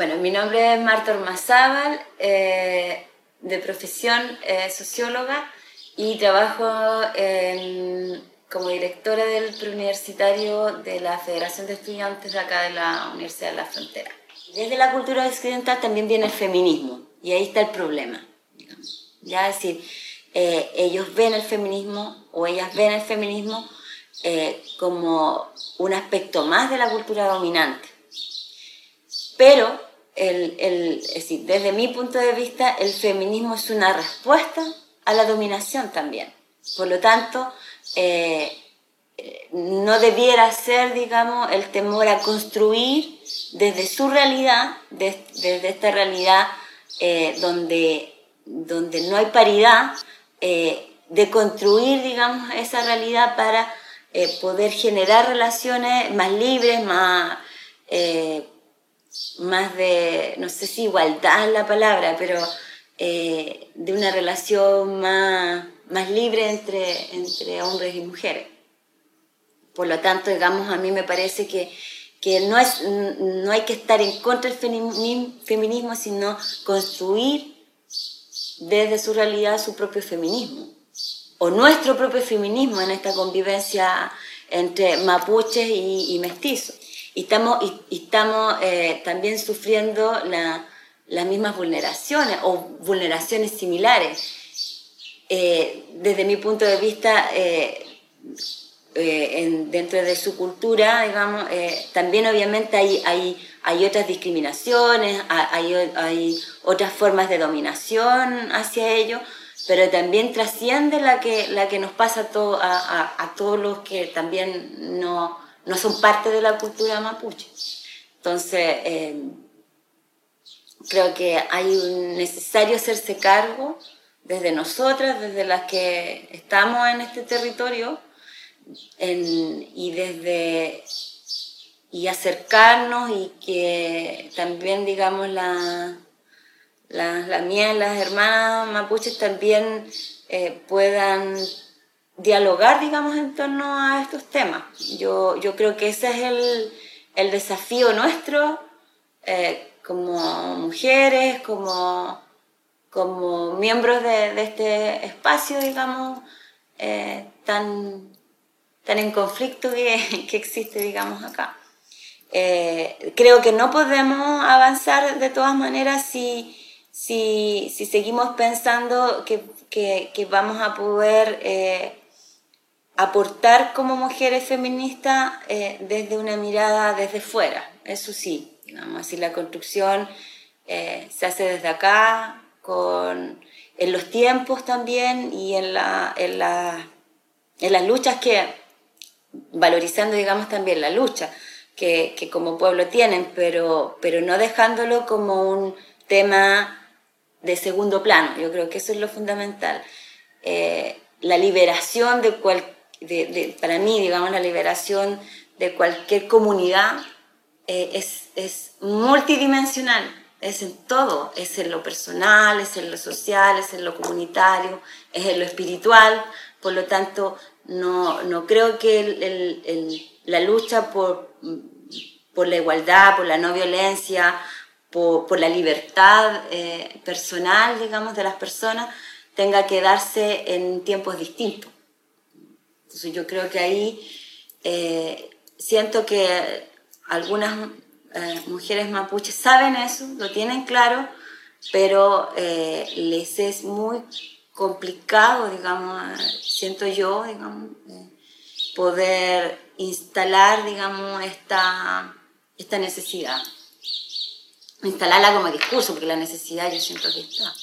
Bueno, mi nombre es Marta Ormazábal, eh, de profesión eh, socióloga y trabajo como directora del preuniversitario de la Federación de Estudiantes de acá de la Universidad de la Frontera. Desde la cultura occidental también viene el feminismo y ahí está el problema. Ya decir, eh, ellos ven el feminismo o ellas ven el feminismo eh, como un aspecto más de la cultura dominante. Pero, el, el, decir, desde mi punto de vista, el feminismo es una respuesta a la dominación también. Por lo tanto, eh, no debiera ser, digamos, el temor a construir desde su realidad, desde esta realidad donde, donde no hay paridad, eh, de construir, digamos, esa realidad para eh, poder generar relaciones más libres, más, eh, más de, no sé si igualdad es la palabra, pero de una relación más, más libre entre, entre hombres y mujeres. Por lo tanto, digamos, a mí me parece que, que no, es, no hay que estar en contra del feminismo, sino construir desde su realidad su propio feminismo, o nuestro propio feminismo en esta convivencia entre mapuches y, mestizos. Y estamos, y, estamos eh, también sufriendo las mismas vulneraciones o vulneraciones similares. Eh, desde mi punto de vista, eh, dentro de su cultura, digamos, también obviamente hay, hay hay otras discriminaciones, hay, hay, otras formas de dominación hacia ellos, pero también trasciende la que, la que nos pasa a, a, todos los que también no, no, son parte de la cultura mapuche. Entonces, eh, creo que hay necesario hacerse cargo desde nosotras, desde las que estamos en este territorio, y desde y acercarnos y que también, digamos, la, la, la mía las hermanas mapuches también eh, puedan dialogar, digamos, en torno a estos temas. Yo, yo creo que ese es el, el desafío nuestro eh, como mujeres, como, como miembros de, de este espacio, digamos, eh, tan, tan en conflicto que, que existe, digamos, acá. Eh, creo que no podemos avanzar de todas maneras si, si, si seguimos pensando que, que, vamos a poder eh, aportar como mujeres feministas eh, desde una mirada desde fuera. Eso sí, digamos así, la construcción se hace desde acá, con, en los tiempos también y en, la, en, la, en las luchas que, valorizando digamos también la lucha que, como pueblo tienen, pero, pero no dejándolo como un tema de segundo plano. Yo creo que eso es lo fundamental. Eh, la liberación de, cual, de, para mí, digamos, la liberación de cualquier comunidad eh, es, es, multidimensional, es en todo, es en lo personal, es en lo social, es en lo comunitario, es en lo espiritual, por lo tanto, no, no creo que el, el, la lucha por, por la igualdad, por la no violencia, por, la libertad eh, personal, digamos, de las personas, tenga que darse en tiempos distintos. Entonces yo creo que ahí eh, siento que algunas eh, mujeres mapuches saben eso, lo tienen claro, pero les es muy complicado, digamos, siento yo, digamos, poder instalar, digamos, esta, esta necesidad. Instalarla como discurso, porque la necesidad yo siento que está.